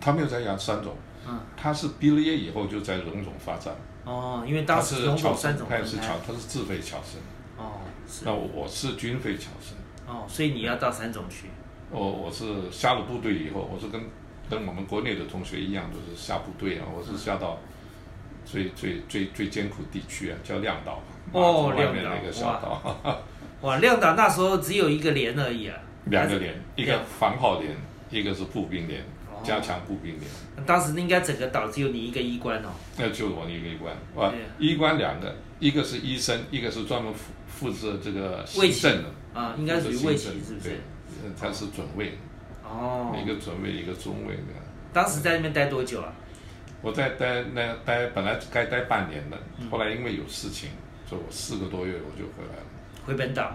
S3: 他没有在杨三种，
S2: 嗯。
S3: 他是毕了业以后就在荣总发展，
S2: 哦，因为当时荣
S3: 是侨生，
S2: 总三种
S3: 他也是侨，他是自费侨生，
S2: 哦是。
S3: 那我是军费侨生，
S2: 哦，所以你要到三种去，
S3: 我我是下了部队以后，我是跟跟我们国内的同学一样，都是下部队啊，我是下到最最最最艰苦地区啊，叫亮岛，
S2: 哦亮
S3: 个小岛，
S2: 哇，亮岛那时候只有一个连而已啊，
S3: 两个连，一个防炮连，一个是步兵连
S2: 哦，
S3: 加强步兵连。
S2: 当时应该整个岛只有你一个医官哦，
S3: 那就我一个医官，哇，医官两个，一个是医生，一个是专门负负责这个
S2: 卫旗
S3: 行政的，
S2: 啊，应该属于卫旗
S3: 负责行政
S2: 是不是？
S3: 对？，呃他是准尉，
S2: 哦，
S3: 一个准尉，一个中尉的。
S2: 当时在那边待多久啊？
S3: 我在待那待本来该待半年的，
S2: 嗯。
S3: 后来因为有事情，所以我四个多月我就回来了。
S2: 回本岛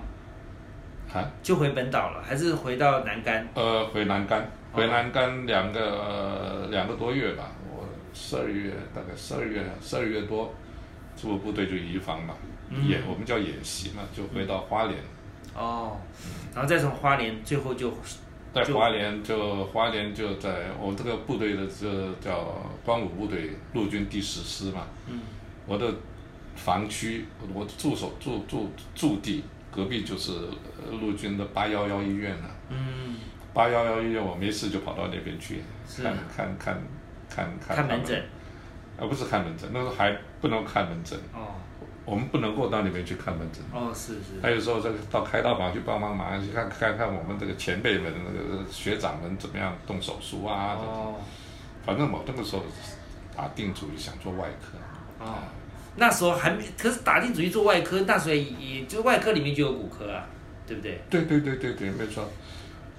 S3: 啊，
S2: 就回本岛了，还是回到南竿？
S3: 呃，回南竿，
S2: 哦
S3: 回南竿两个、呃、两个多月吧。我十二月大概十二月十二月多，这部部队就移防嘛，
S2: 嗯
S3: 演我们叫演习嘛，就回到花莲。
S2: 哦，然后再从花莲，最后就就
S3: 在花莲就花莲就在我这个部队的这叫光武部队陆军第十师嘛，
S2: 嗯
S3: 我的防区我我驻守驻驻驻地隔壁就是呃陆军的八幺幺医院了、
S2: 嗯
S3: 八幺幺医院我没事就跑到那边去看看看看看
S2: 看门诊，
S3: 啊不是看门诊，那时候还不能看门诊，
S2: 哦
S3: 我们不能够到那边去看门诊。
S2: 哦是是
S3: 还有时候这个到开刀房去帮帮忙，去看看看我们这个前辈们、那个学长们怎么样动手术啊。
S2: 哦
S3: 反正我那个时候打定主意想做外科。
S2: 哦，那时候还没，可是打定主意做外科，那时候也也就外科里面就有骨科啊，对不对？
S3: 对对对对对，没错。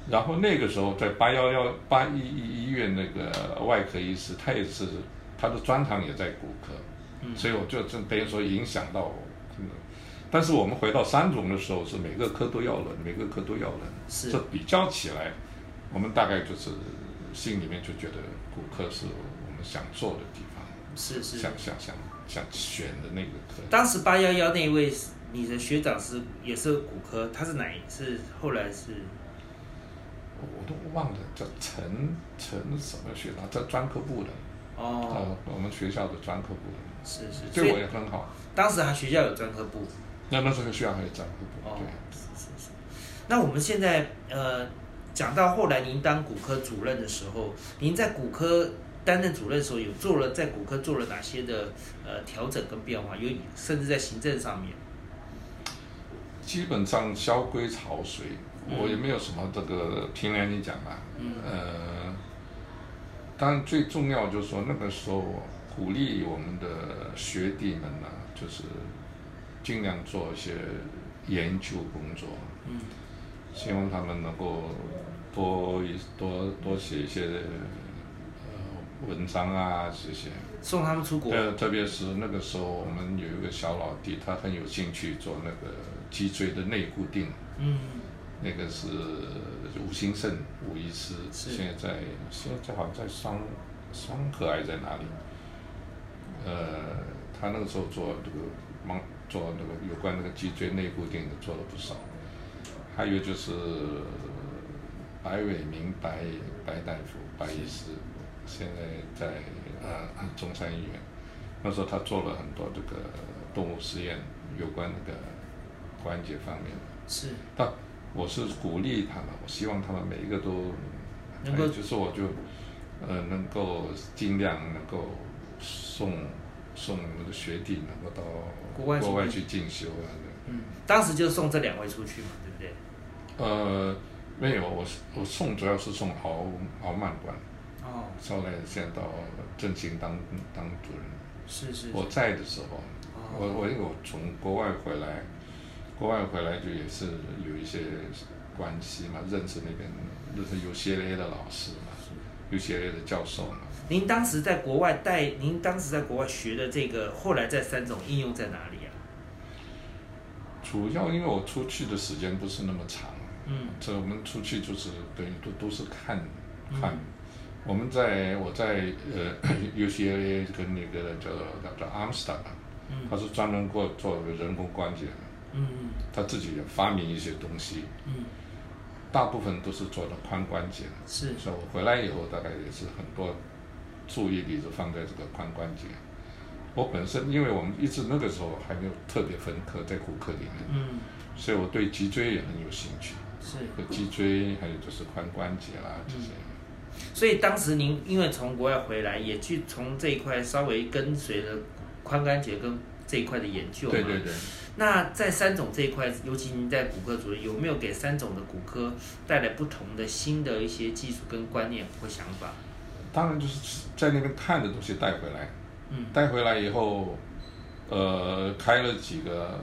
S3: 然后那个时候在八幺幺八一一医院那个外科医师，他也是他的专长也在骨科，
S2: 嗯
S3: 所以我就真等于说影响到但是我们回到三种的时候，是每个科都要人，每个科都要人。
S2: 是
S3: 这比较起来，我们大概就是心里面就觉得骨科是我们想做的地方，
S2: 是是。
S3: 想想想想选的那个科。
S2: 当时八幺幺那一位是你的学长是也是骨科，他是哪一是后来是
S3: 我都忘了叫陈陈什么学长，在专科部的，
S2: 哦
S3: 呃，我们学校的专科部的，
S2: 是是，所
S3: 对我也很好。
S2: 当时还学校有专科部
S3: 那那时候学校还有专科部，
S2: 哦
S3: 对，
S2: 是是是。那我们现在呃讲到后来您当骨科主任的时候，您在骨科担任主任的时候有做了在骨科做了哪些的呃调整跟变化？有甚至在行政上面。
S3: 基本上萧规曹随，
S2: 嗯
S3: 我也没有什么这个凭良心讲啊，
S2: 嗯
S3: 呃，当然最重要就是说那个时候鼓励我们的学弟们呢、就是尽量做一些研究工作，
S2: 嗯
S3: 希望他们能够多一多多写一些呃文章啊这些。
S2: 送他们出国。
S3: 呃，特别是那个时候，我们有一个小老弟，他很有兴趣做那个脊椎的内固定，
S2: 嗯
S3: 那个是吴兴盛吴医师，现在在现在好像在双双河还是在哪里？呃，他那个时候做这个忙做那个有关那个脊椎内固定的做了不少，还有就是白伟明白白大夫白医师，现在在呃中山医院，那时候他做了很多这个动物实验，有关那个关节方面的。
S2: 是
S3: 但我是鼓励他们，我希望他们每一个都
S2: 能够
S3: 哎就是我就呃能够尽量能够送送那个学弟能够到
S2: 国外去
S3: 进修啊。
S2: 嗯，当时就送这两位出去嘛，对不对？
S3: 呃，没有，我是我送主要是送豪豪曼官，
S2: 哦，
S3: 后来现在到正兴当当主任。
S2: 是是。
S3: 我在的时候，
S2: 哦
S3: 我我因为我从国外回来，国外回来就也是有一些关系嘛，认识那边认识 UCLA 的老师嘛，UCLA 的教授嘛。
S2: 您当时在国外带，您当时在国外学的这个，后来在三种应用在哪里啊？
S3: 主要因为我出去的时间不是那么长，
S2: 嗯
S3: 这我们出去就是等于都都是看
S2: 嗯
S3: 看。我们在我在呃 UCLA 跟那个叫叫叫 Armstrong，
S2: 嗯
S3: 他是专门过做人工关节的，
S2: 嗯
S3: 他自己也发明一些东西，
S2: 嗯，
S3: 大部分都是做的髋关节的。
S2: 是
S3: 所以我回来以后，大概也是很多注意力是放在这个髋关节。我本身因为我们一直那个时候还没有特别分科在骨科里面，
S2: 嗯
S3: 所以我对脊椎也很有兴趣，
S2: 是。
S3: 和脊椎还有就是髋关节啦这些。
S2: 所以当时您因为从国外回来，也去从这一块稍微跟随了髋关节跟这一块的研究嘛。
S3: 对对对，
S2: 那在三种这一块，尤其您在骨科主任，有没有给三种的骨科带来不同的新的一些技术跟观念或想法？
S3: 当然就是在那边看的东西带回来，
S2: 嗯
S3: 带回来以后，呃，开了几个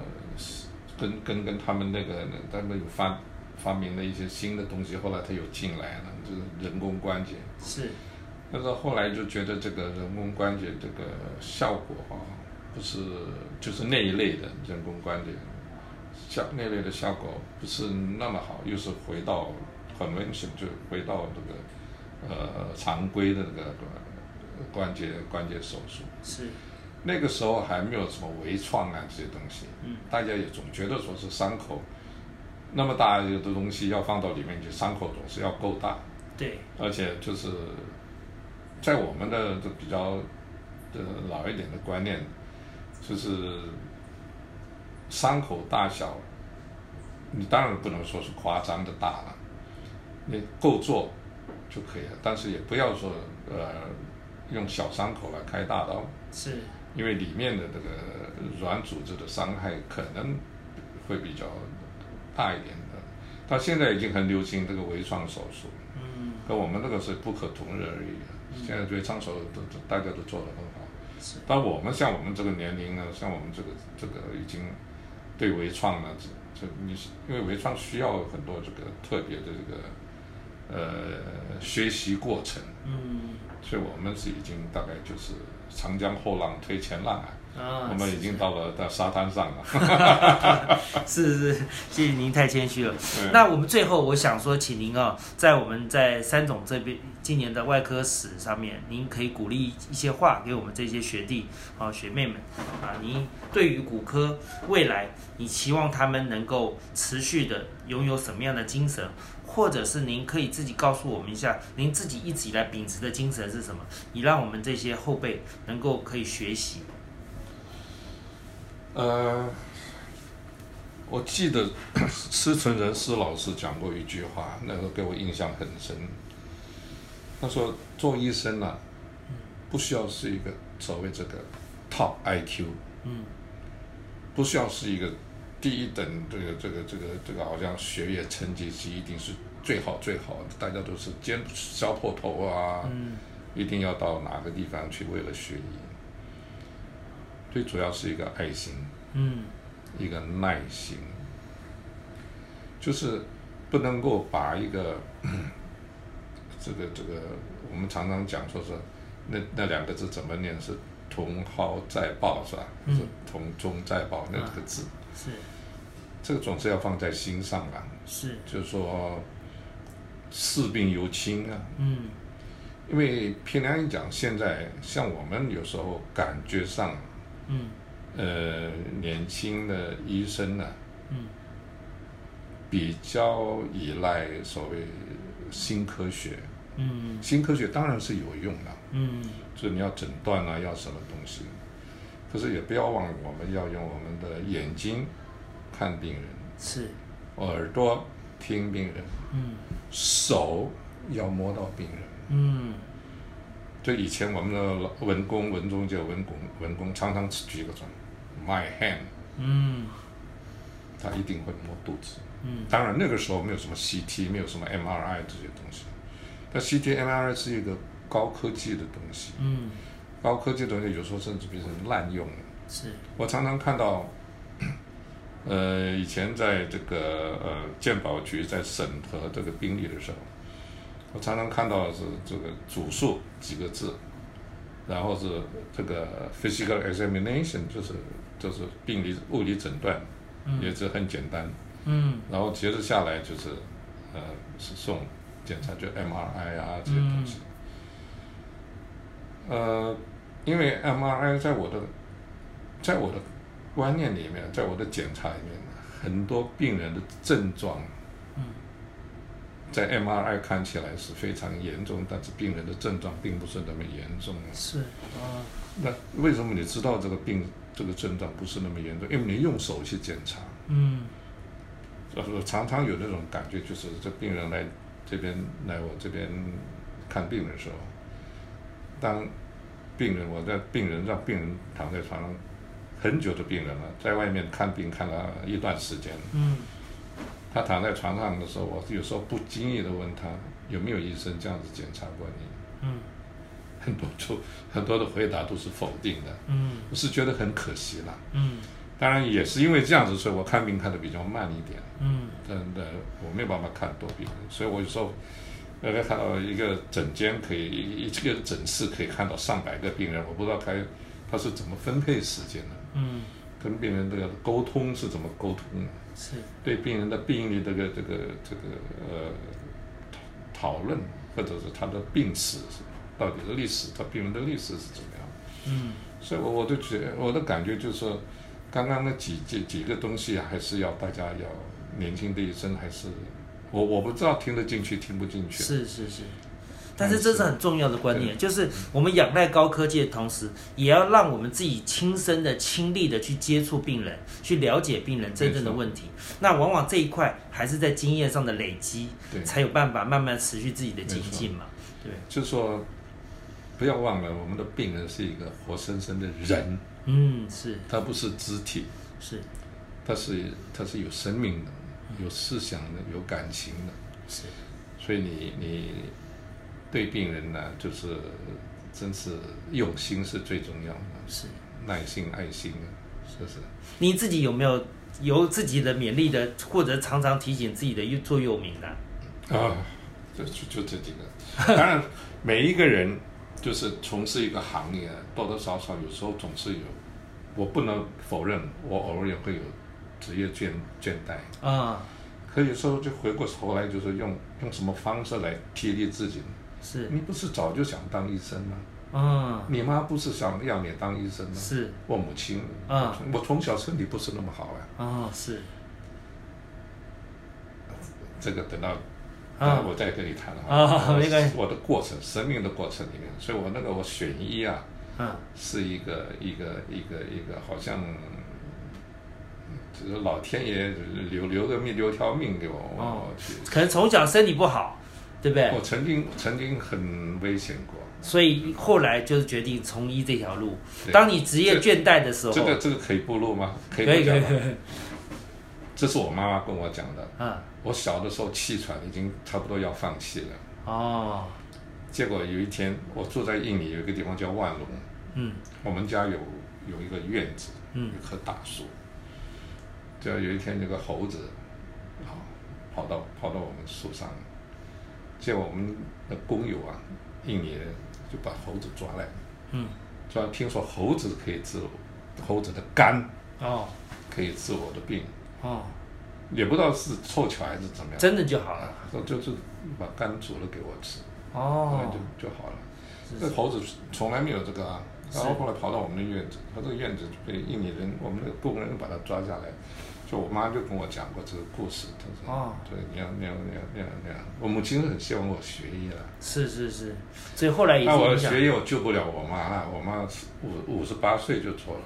S3: 跟跟跟他们那个他们有发发明了一些新的东西，后来他又进来了，就是人工关节。
S2: 是，
S3: 但是后来就觉得这个人工关节这个效果哈、不是就是那一类的人工关节效那类的效果不是那么好，又是回到 convention 就回到这个呃常规的那个呃关节关节手术。
S2: 是，
S3: 那个时候还没有什么微创啊这些东西，
S2: 嗯，
S3: 大家也总觉得说是伤口那么大一个东西要放到里面去，伤口总是要够大，
S2: 对，
S3: 而且就是在我们的这比较的老一点的观念，就是伤口大小，你当然不能说是夸张的大了，你够做就可以了，但是也不要说呃用小伤口来开大刀，
S2: 是，
S3: 因为里面的这个软组织的伤害可能会比较大一点的。到现在已经很流行这个微创手术，
S2: 嗯，
S3: 跟我们那个是不可同日而语的。现在微创手术都都大家都做得很好。但我们像我们这个年龄呢，像我们这个这个已经对微创呢，这这你是因为微创需要很多这个特别的这个呃学习过程，
S2: 嗯，
S3: 所以我们是已经大概就是长江后浪推前浪啊。
S2: 啊，
S3: 我们已经到了到沙滩上了。
S2: 是是，谢谢您太谦虚了。那我们最后我想说，请您啊，在我们在三总这边今年的外科史上面，您可以鼓励一些话给我们这些学弟啊学妹们啊，您对于骨科未来，你期望他们能够持续的拥有什么样的精神？或者是您可以自己告诉我们一下，您自己一直以来秉持的精神是什么？你让我们这些后辈能够可以学习。
S3: 呃，我记得施存仁施老师讲过一句话，那个给我印象很深。他说，做医生呢、不需要是一个所谓这个 top IQ，
S2: 嗯
S3: 不需要是一个第一等这个这个这个这个好像学业成绩是一定是最好最好的，大家都是尖削破头啊，
S2: 嗯
S3: 一定要到哪个地方去为了学医。最主要是一个爱心，
S2: 嗯。
S3: 一个耐心，就是不能够把一个 这个这个我们常常讲说是那那两个字怎么念？是同蒿再报是吧？
S2: 嗯。
S3: 是同中再报那个字，
S2: 是。
S3: 这个总是要放在心上啊。
S2: 是。
S3: 就是说视病由亲啊，
S2: 嗯。
S3: 因为平良一讲，现在像我们有时候感觉上，
S2: 嗯。
S3: 呃，年轻的医生呢、
S2: 嗯。
S3: 比较依赖所谓新科学。
S2: 嗯。
S3: 新科学当然是有用的，
S2: 嗯。
S3: 就是你要诊断啊，要什么东西。可是也不要忘了，我们要用我们的眼睛看病人，
S2: 是。
S3: 耳朵听病人，
S2: 嗯。
S3: 手要摸到病人。
S2: 嗯
S3: 就以前我们的老文工、文中就文工、文工常常举个手，my hand，
S2: 嗯
S3: 他一定会摸肚子。
S2: 嗯
S3: 当然那个时候没有什么 CT，没有什么 MRI 这些东西。但 CT、MRI 是一个高科技的东西，
S2: 嗯
S3: 高科技的东西有时候甚至变成滥用了。
S2: 是
S3: 我常常看到，呃，以前在这个呃鉴宝局在审核这个病例的时候，我常常看到的是这个主诉几个字，然后是这个 physical examination，就是就是病理物理诊断
S2: 嗯
S3: 也是很简单。
S2: 嗯
S3: 然后接着下来就是，呃，是送检查就 MRI 啊这些东西。呃，因为 MRI 在我的，在我的观念里面，在我的检查里面，很多病人的症状，
S2: 嗯
S3: 在 MRI 看起来是非常严重，但是病人的症状并不是那么严重。
S2: 是啊
S3: 那为什么你知道这个病这个症状不是那么严重？因为你用手去检查。
S2: 嗯
S3: 呃，常常有那种感觉，就是这病人来这边来我这边看病的时候，当病人我在病人让病人躺在床上很久的病人了，在外面看病看了一段时间，
S2: 嗯
S3: 他躺在床上的时候，我有时候不经意的问他有没有医生这样子检查过你，
S2: 嗯。
S3: 很多就很多的回答都是否定的，
S2: 嗯。
S3: 我是觉得很可惜了。
S2: 嗯。
S3: 当然也是因为这样子，所以我看病看的比较慢一点。
S2: 嗯。
S3: 真的，我没有办法看多病人，所以我有时候大概看到一个诊间可以一一个诊室可以看到上百个病人，我不知道他他是怎么分配时间的，
S2: 嗯。
S3: 跟病人这个沟通是怎么沟通的，
S2: 是
S3: 对病人的病例这个这个这个呃讨讨论，或者是他的病史到底的历史，他病人的历史是怎么样。
S2: 嗯
S3: 所以我我就觉得我的感觉就是说，刚刚那几几几个东西还是要大家要年轻的医生还是我我不知道听得进去听不进去。
S2: 是是是。但是这是很重要的观念，就是我们仰赖高科技的同时，也要让我们自己亲身的、亲历的去接触病人，去了解病人真正的问题。那往往这一块还是在经验上的累积，
S3: 对，
S2: 才有办法慢慢持续自己的精进嘛。对，
S3: 就是说不要忘了，我们的病人是一个活生生的人，
S2: 嗯，是。
S3: 他不是肢体，
S2: 是。
S3: 他是他是有生命的，有思想的，有感情的。
S2: 是，
S3: 所以你你对病人呢，就是真是用心是最重要的，
S2: 是
S3: 耐心、爱心，是不是？
S2: 你自己有没有有自己的勉励的，或者常常提醒自己的座右铭呢？
S3: 啊，就就就这几个。当然，每一个人就是从事一个行业，多多少少有时候总是有，我不能否认，我偶尔也会有职业倦倦怠。
S2: 啊、
S3: 可有时候就回过头来，就是用用什么方式来激励自己呢？
S2: 是，
S3: 你不是早就想当医生吗？
S2: 嗯，
S3: 你妈不是想要你当医生吗？
S2: 是，
S3: 我母亲，
S2: 嗯。
S3: 我从小身体不是那么好啊。
S2: 哦，是，
S3: 这个等到，
S2: 啊
S3: 我再跟你谈
S2: 啊
S3: 我
S2: 没关系。
S3: 我的过程，生命的过程里面，所以我那个我选医啊，
S2: 嗯，
S3: 是一个一个一个一个好像，就是老天爷留留个命留条命给我，
S2: 哦。
S3: 我去。
S2: 可能从小身体不好，对不对？
S3: 我曾经曾经很危险过，
S2: 所以后来就是决定从医这条路。
S3: 对
S2: 当你职业倦怠的时候，
S3: 这个这个可以步入吗？可以
S2: 可以可以？
S3: 这是我妈妈跟我讲的。
S2: 嗯，
S3: 我小的时候气喘已经差不多要放弃了，
S2: 哦，
S3: 结果有一天我住在印尼有一个地方叫万隆，
S2: 嗯
S3: 我们家有有一个院子，
S2: 嗯
S3: 一棵大树。就有一天，那个猴子，啊，跑到跑到我们树上，结果我们的工友啊，印尼人就把猴子抓来，
S2: 嗯，
S3: 抓听说猴子可以治猴子的肝
S2: 哦。
S3: 可以治我的病，
S2: 哦，
S3: 也不知道是凑巧还是怎么样，
S2: 真的就好了。
S3: 啊，说就是把肝煮了给我吃，
S2: 哦，
S3: 就就好了。
S2: 是
S3: 这猴子从来没有这个啊，然后后来跑到我们的院子，他这个院子被印尼人，我们的工人把他抓下来，就我妈就跟我讲过这个故事，她说，
S2: 哦。
S3: 对，你要你要你要你要你要，我母亲很希望我学医了，
S2: 是是是，所以后来也
S3: 那我。学医我救不了我妈了，我妈五五十八岁就走了，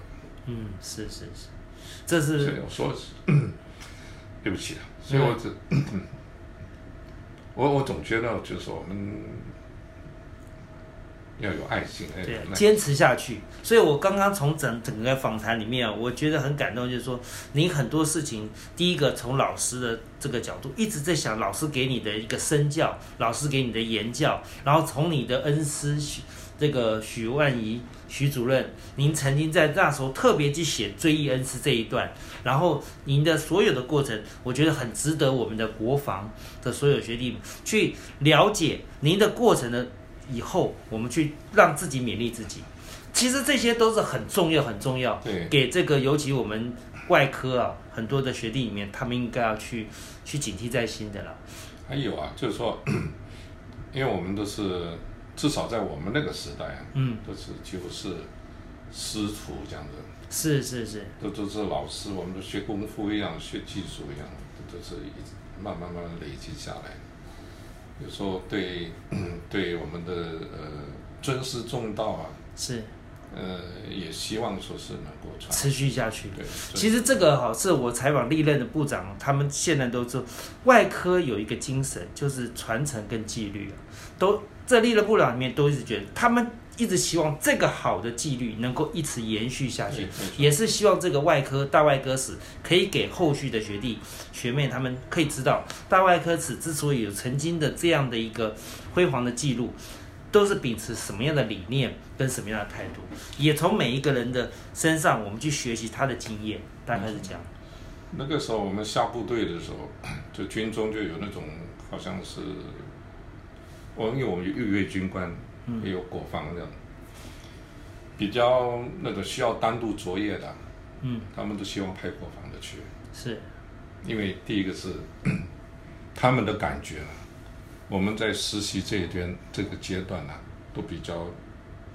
S2: 嗯，是是是，这
S3: 所以
S2: 是
S3: 我说，对不起啊，所以我只，我我总觉得就是我们要有爱心，
S2: 对坚持下去。所以我刚刚从整整个访谈里面啊，我觉得很感动，就是说您很多事情，第一个从老师的这个角度一直在想老师给你的一个身教，老师给你的言教，然后从你的恩师许这个许万仪许主任，您曾经在那时候特别去写追忆恩师这一段，然后您的所有的过程，我觉得很值得我们的国防的所有学弟去了解您的过程的以后，我们去让自己勉励自己。其实这些都是很重要、很重要，
S3: 对
S2: 给这个尤其我们外科啊，很多的学弟里面，他们应该要去去警惕在心的了。
S3: 还有啊，就是说，因为我们都是至少在我们那个时代啊，
S2: 嗯，
S3: 都是几乎是师徒这样子，
S2: 是是是，
S3: 都都是老师，我们都学功夫一样，学技术一样，都都是一慢慢慢慢累积下来。有时候对对我们的呃尊师重道啊，
S2: 是。
S3: 呃，也希望说是能够传
S2: 持续下去。
S3: 对，
S2: 其实这个哈，是我采访历任的部长，他们现在都是，外科有一个精神，就是传承跟纪律啊，都在历任部长里面都一直觉得，他们一直希望这个好的纪律能够一直延续下去也是希望这个外科大外科史可以给后续的学弟学妹他们可以知道，大外科史之所以有曾经的这样的一个辉煌的记录。都是秉持什么样的理念跟什么样的态度，也从每一个人的身上，我们去学习他的经验，大概是这样。
S3: 那个时候我们下部队的时候，就军中就有那种好像是，我因为我们有预备军官，也有国防这样，比较那个需要单独作业的，
S2: 嗯，
S3: 他们都希望派国防的去，
S2: 是。
S3: 因为第一个是 他们的感觉，我们在实习这一边这个阶段呢、都比较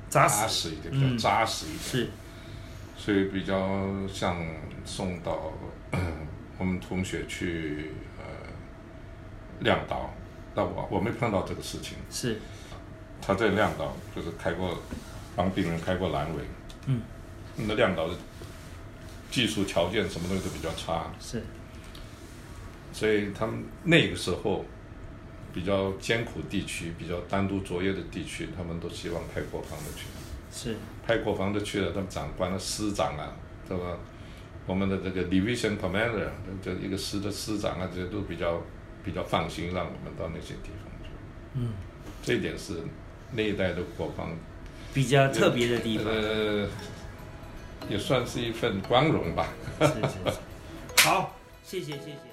S2: 扎
S3: 扎
S2: 实，
S3: 一点，比较
S2: 嗯。
S3: 扎实一点。
S2: 是。
S3: 所以比较像送到 我们同学去呃亮岛，那我我没碰到这个事情。
S2: 是
S3: 他在亮岛就是开过帮病人开过阑尾，
S2: 嗯，
S3: 那亮岛的技术条件什么东西都比较差，
S2: 是
S3: 所以他们那个时候比较艰苦地区、比较单独作业的地区，他们都希望派国防的去。
S2: 是
S3: 派国防的去了，他们长官的师长啊，对吧？我们的这个 division commander，这一个师的师长啊，这些都比较比较放心，让我们到那些地方去。
S2: 嗯，
S3: 这一点是那一代的国防
S2: 比较特别的地方。
S3: 呃，也算是一份光荣吧。
S2: 是是是。好，谢谢谢谢。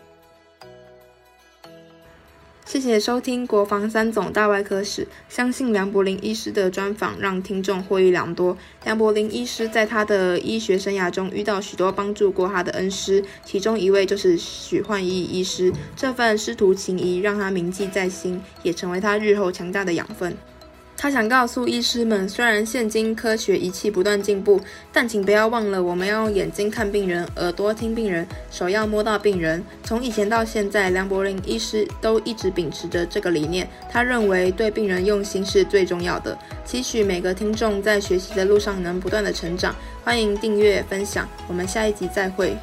S1: 谢谢收听国防三总大外科史。相信梁柏林医师的专访让听众获益良多。梁柏林医师在他的医学生涯中遇到许多帮助过他的恩师，其中一位就是许焕义医师。这份师徒情谊让他铭记在心，也成为他日后强大的养分。他想告诉医师们，虽然现今科学仪器不断进步，但请不要忘了，我们要用眼睛看病人，耳朵听病人，手要摸到病人。从以前到现在，梁柏林医师都一直秉持着这个理念。他认为对病人用心是最重要的。期许每个听众在学习的路上能不断的成长。欢迎订阅分享，我们下一集再会。